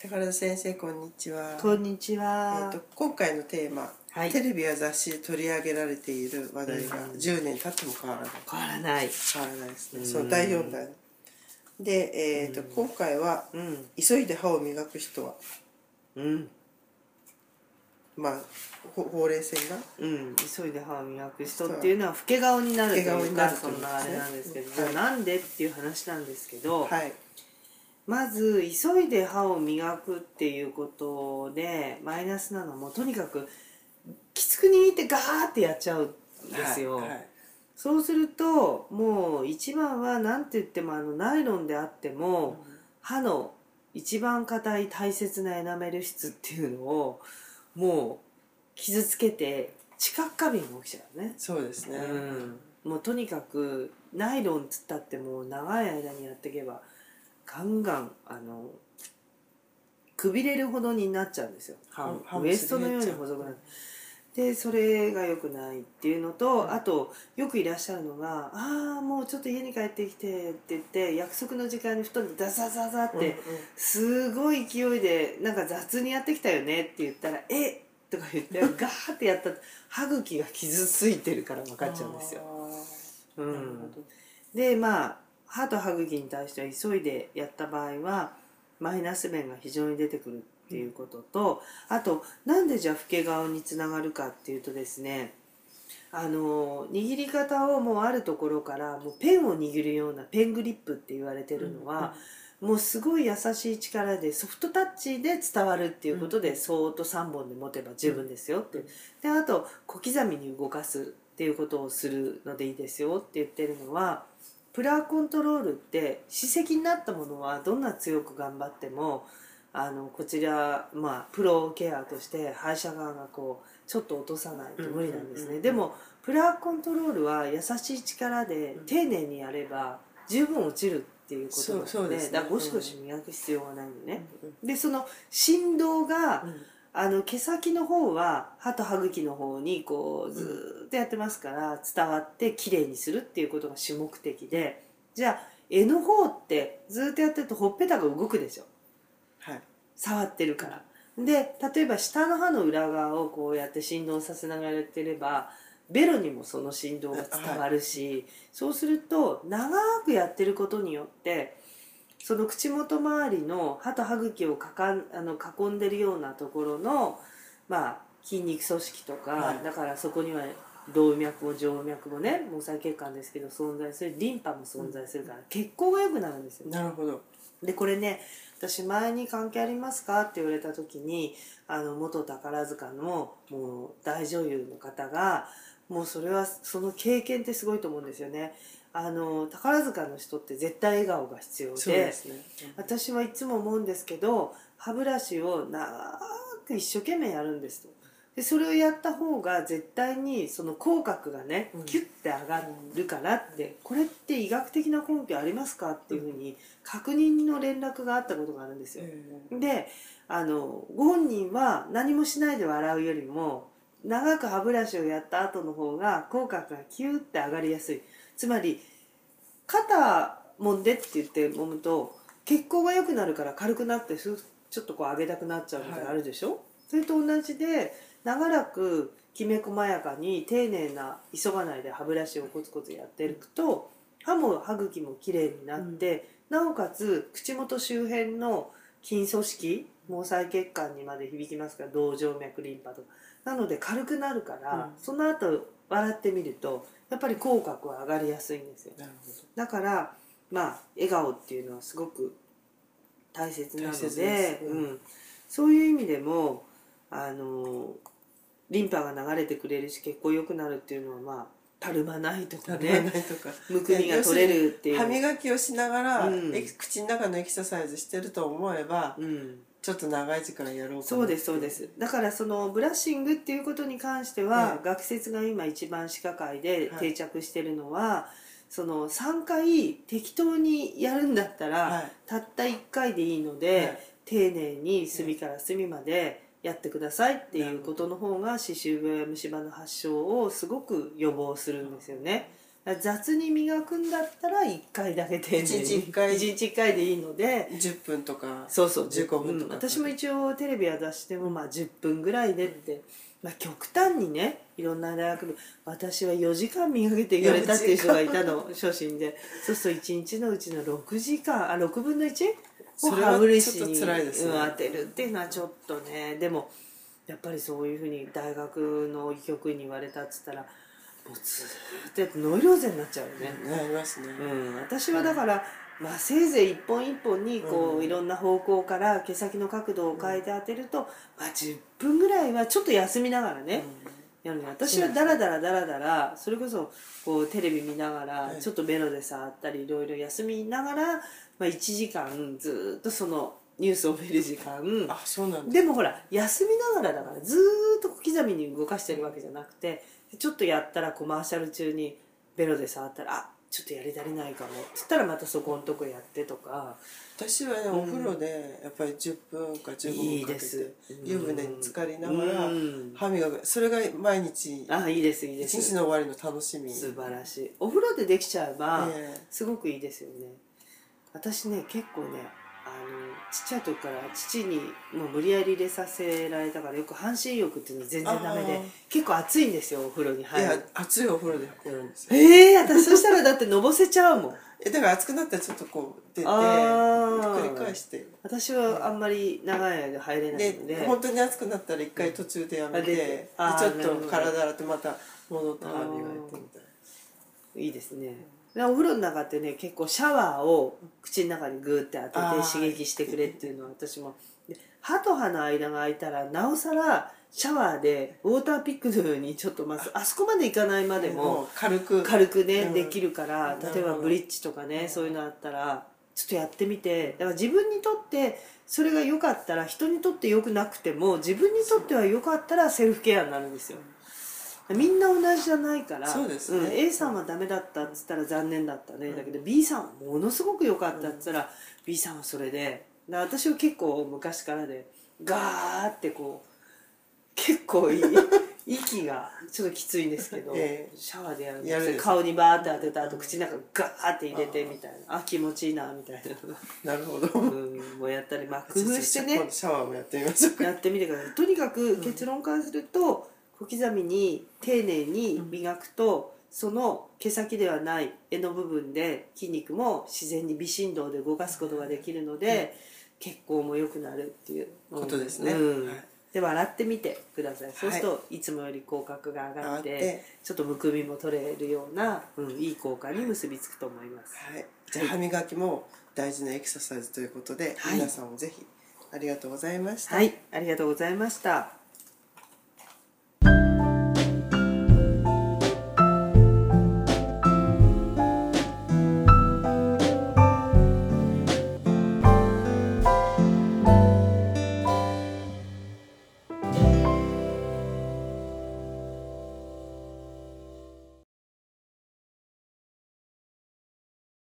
宝田先生こんにちは。こんにちえはー、と今回のテーマ、はい。テレビや雑誌で取り上げられている話題がうん。10年経っても変わらない。変わらない。変わらないですね。うん。その第4弾。で、えーとうん。今回はうん。急いで歯を磨く人は？うん。まあほほうれい線が？うん。急いで歯を磨く人っていうのは老け顔になるというかそんなあれなんですけど、はい。じゃあなんでっていう話なんですけど、はいまず急いで歯を磨くっていうことでマイナスなのはもうとにかくきつく握ってガーってやっちゃうんですよ、はいはい。そうするともう一番は何て言ってもあのナイロンであっても、歯の一番硬い大切なエナメル質っていうのをもう傷つけて知覚過敏が起きちゃうね、そうですね。うん、もうとにかくナイロンっつったってもう長い間にやっていけばガンガンあのくびれるほどになっちゃうんですよ。ウエストのように細くなる。でそれが良くないっていうのとあとよくいらっしゃるのが「ああもうちょっと家に帰ってきて」って言って約束の時間に布団にダサザザって、すごい勢いでなんか雑にやってきたよねって言ったら「えとか言って ガーってやったら歯茎が傷ついてるから分かっちゃうんですよ。うん、ど。でまあ歯と歯茎に対しては急いでやった場合はマイナス面が非常に出てくるっていうことと、あとなんでじゃあ老け顔につながるかっていうとですねあの握り方をもうあるところからもうペンを握るようなペングリップって言われてるのは、もうすごい優しい力でソフトタッチで伝わるっていうことで、そーっと3本で持てば十分ですよって、であと小刻みに動かすっていうことをするのでいいですよって言ってるのはプラーコントロールって歯石になったものはどんな強く頑張ってもあのこちら、まあ、プロケアとして歯医者側がこうちょっと落とさないと無理なんですね、うんうんうんでもプラーコントロールは優しい力で丁寧にやれば十分落ちるっていうことなのでね。だからゴシゴシ磨く必要がないのね、うん。でその振動が、うんあの毛先の方は歯と歯茎の方にこうずーっとやってますから伝わってきれいにするっていうことが主目的でじゃあ柄の方ってずーっとやってるとほっぺたが動くでしょ。はい。触ってるから。で例えば下の歯の裏側をこうやって振動させながらやってればベロにもその振動が伝わるし、そうすると長くやってることによってその口元周りの歯と歯茎をかかんあの囲んでるようなところの、まあ、筋肉組織とか、はいだからそこには動脈も静脈もね毛細血管ですけど存在するリンパも存在するから、血行が良くなるんですよ。なるほどでこれね私前に関係ありますかって言われた時にあの元宝塚のもう大女優の方がもうそれはその経験ってすごいと思うんですよね。あの宝塚の人って絶対笑顔が必要ですね。私はいつも思うんですけど歯ブラシを長く一生懸命やるんですと。でそれをやった方が絶対にその口角がねうん。キュッて上がるからって、これって医学的な根拠ありますかっていうふうに確認の連絡があったことがあるんですよ、えであのご本人は何もしないで笑うよりも長く歯ブラシをやった後の方が口角がキューって上がりやすいつまり肩もんでって言って揉むと血行が良くなるから軽くなってふちょっとこう上げたくなっちゃうみたいなのあるでしょ、それと同じで長らくきめ細やかに丁寧な急がないで歯ブラシをコツコツやっていくと歯も歯茎もきれいになって、なおかつ口元周辺の筋組織毛細血管にまで響きますから動静脈リンパとか。なので軽くなるから、うん。その後笑ってみるとやっぱり口角は上がりやすいんですよ。だからまあ笑顔っていうのはすごく大切なのでうんうん、そういう意味でもあのリンパが流れてくれるし血行良くなるっていうのはまあたるまないとかどねねとか。むくみが取れるっていう。歯磨きをしながら、うん。口の中のエクササイズしてると思えばうん。ちょっと長い時間やろうかなそうですそうです。だからそのブラッシングっていうことに関しては、はい学説が今一番歯科界ではい。定着してるのは、その3回適当にやるんだったら、はい。たった1回でいいので、はい。丁寧に隅から隅までやってくださいっていうことの方が歯周病や虫歯の発症をすごく予防するんですよね。雑に磨くんだったら1回だけ丁寧に。一日一回。一日一回でいいので。10分とか。そうそう。15分とか、うん。私も一応テレビは出してもまあ10分ぐらいでって、まあ、極端にねいろんな大学部私は4時間磨けて言われたっていう人がいたの初心で。そうすると1日のうちの6時間あ6分の 1? をそれはちょっと辛いですね。うん当てるっていうのはちょっとねでもやっぱりそういうふうに大学の医局員に言われたっつったらもうずーっとノイローゼになっちゃうよね、なりますね、うん、私はだから、まあ、せいぜい一本一本にこう、うん。いろんな方向から毛先の角度を変えて当てると、まあ、10分ぐらいはちょっと休みながらね、やるの私はダラダラダラダラそれこそこうテレビ見ながらはい。ちょっとベロで触ったりいろいろ休みながら、まあ、1時間ずーっとそのニュースを見る時間。あそうなんだでもほら休みながらだからずーっと小刻みに動かしてるわけじゃなくてちょっとやったらコマーシャル中にベロで触ったらあちょっとやり足りないかも。っつったらまたそこのとこやってとか。私はねお風呂でやっぱり10分か15いい分かけてです。湯船に浸かりながらうん。歯磨きそれが毎日あいいですいいで一日すの終わりの楽しみ。素晴らしい。お風呂でできちゃえば、ええ。すごくいいですよね。私ね結構ねちっちゃい時から父にもう無理やり入れさせられたからよく半身浴っていうの全然ダメで結構暑いんですよお風呂に。い。や入る熱いお風呂でやるんですよ。ええー、私そしたらだってのぼせちゃうもん。えだから熱くなったらちょっとこう出てひあー。っくり返して。私はあんまり長い間入れないので。で本当に熱くなったら一回途中でやめてあ出て。であーちょっと体洗ってまた戻って歯磨いてみたいいいですね。でお風呂の中ってね結構シャワーを口の中にグーって当てて刺激してくれっていうのは私も。で歯と歯の間が空いたらなおさらシャワーでウォーターピックのようにちょっとまずあそこまでいかないまでなもう軽く。軽くね、うん。できるから例えばブリッジとかねそういうのあったらちょっとやってみて。だから自分にとってそれが良かったら人にとって良くなくても自分にとっては良かったらセルフケアになるんですよみんな同じじゃないからそうですね。ん A さんはダメだったっつったら残念だったね、だけど B さんはものすごく良かったっつったら、B さんはそれでで私は結構昔からでガーってこう結構いい 息がちょっときついんですけど、ええ。シャワーでやるんです顔にバーって当てた後口の中ガーって入れてみたいな。あ気持ちいいなみたいな、なるほど。うん、もうやったりまあ工夫してね。シャワーもやってみましょうかやってみてください。とにかく結論からすると小刻みに丁寧に磨くと、その毛先ではない柄の部分で筋肉も自然に微振動で動かすことができるので、血行も良くなるっていう。ことですね。うん。はい。で笑ってみてください。そうすると、い、つもより口角が上がってちょっとむくみも取れるような、うん、いい効果に結びつくと思います。はい、じゃあ歯磨きも大事なエクササイズということで、はい。皆さんもぜひ。ありがとうございました。はい、ありがとうございました。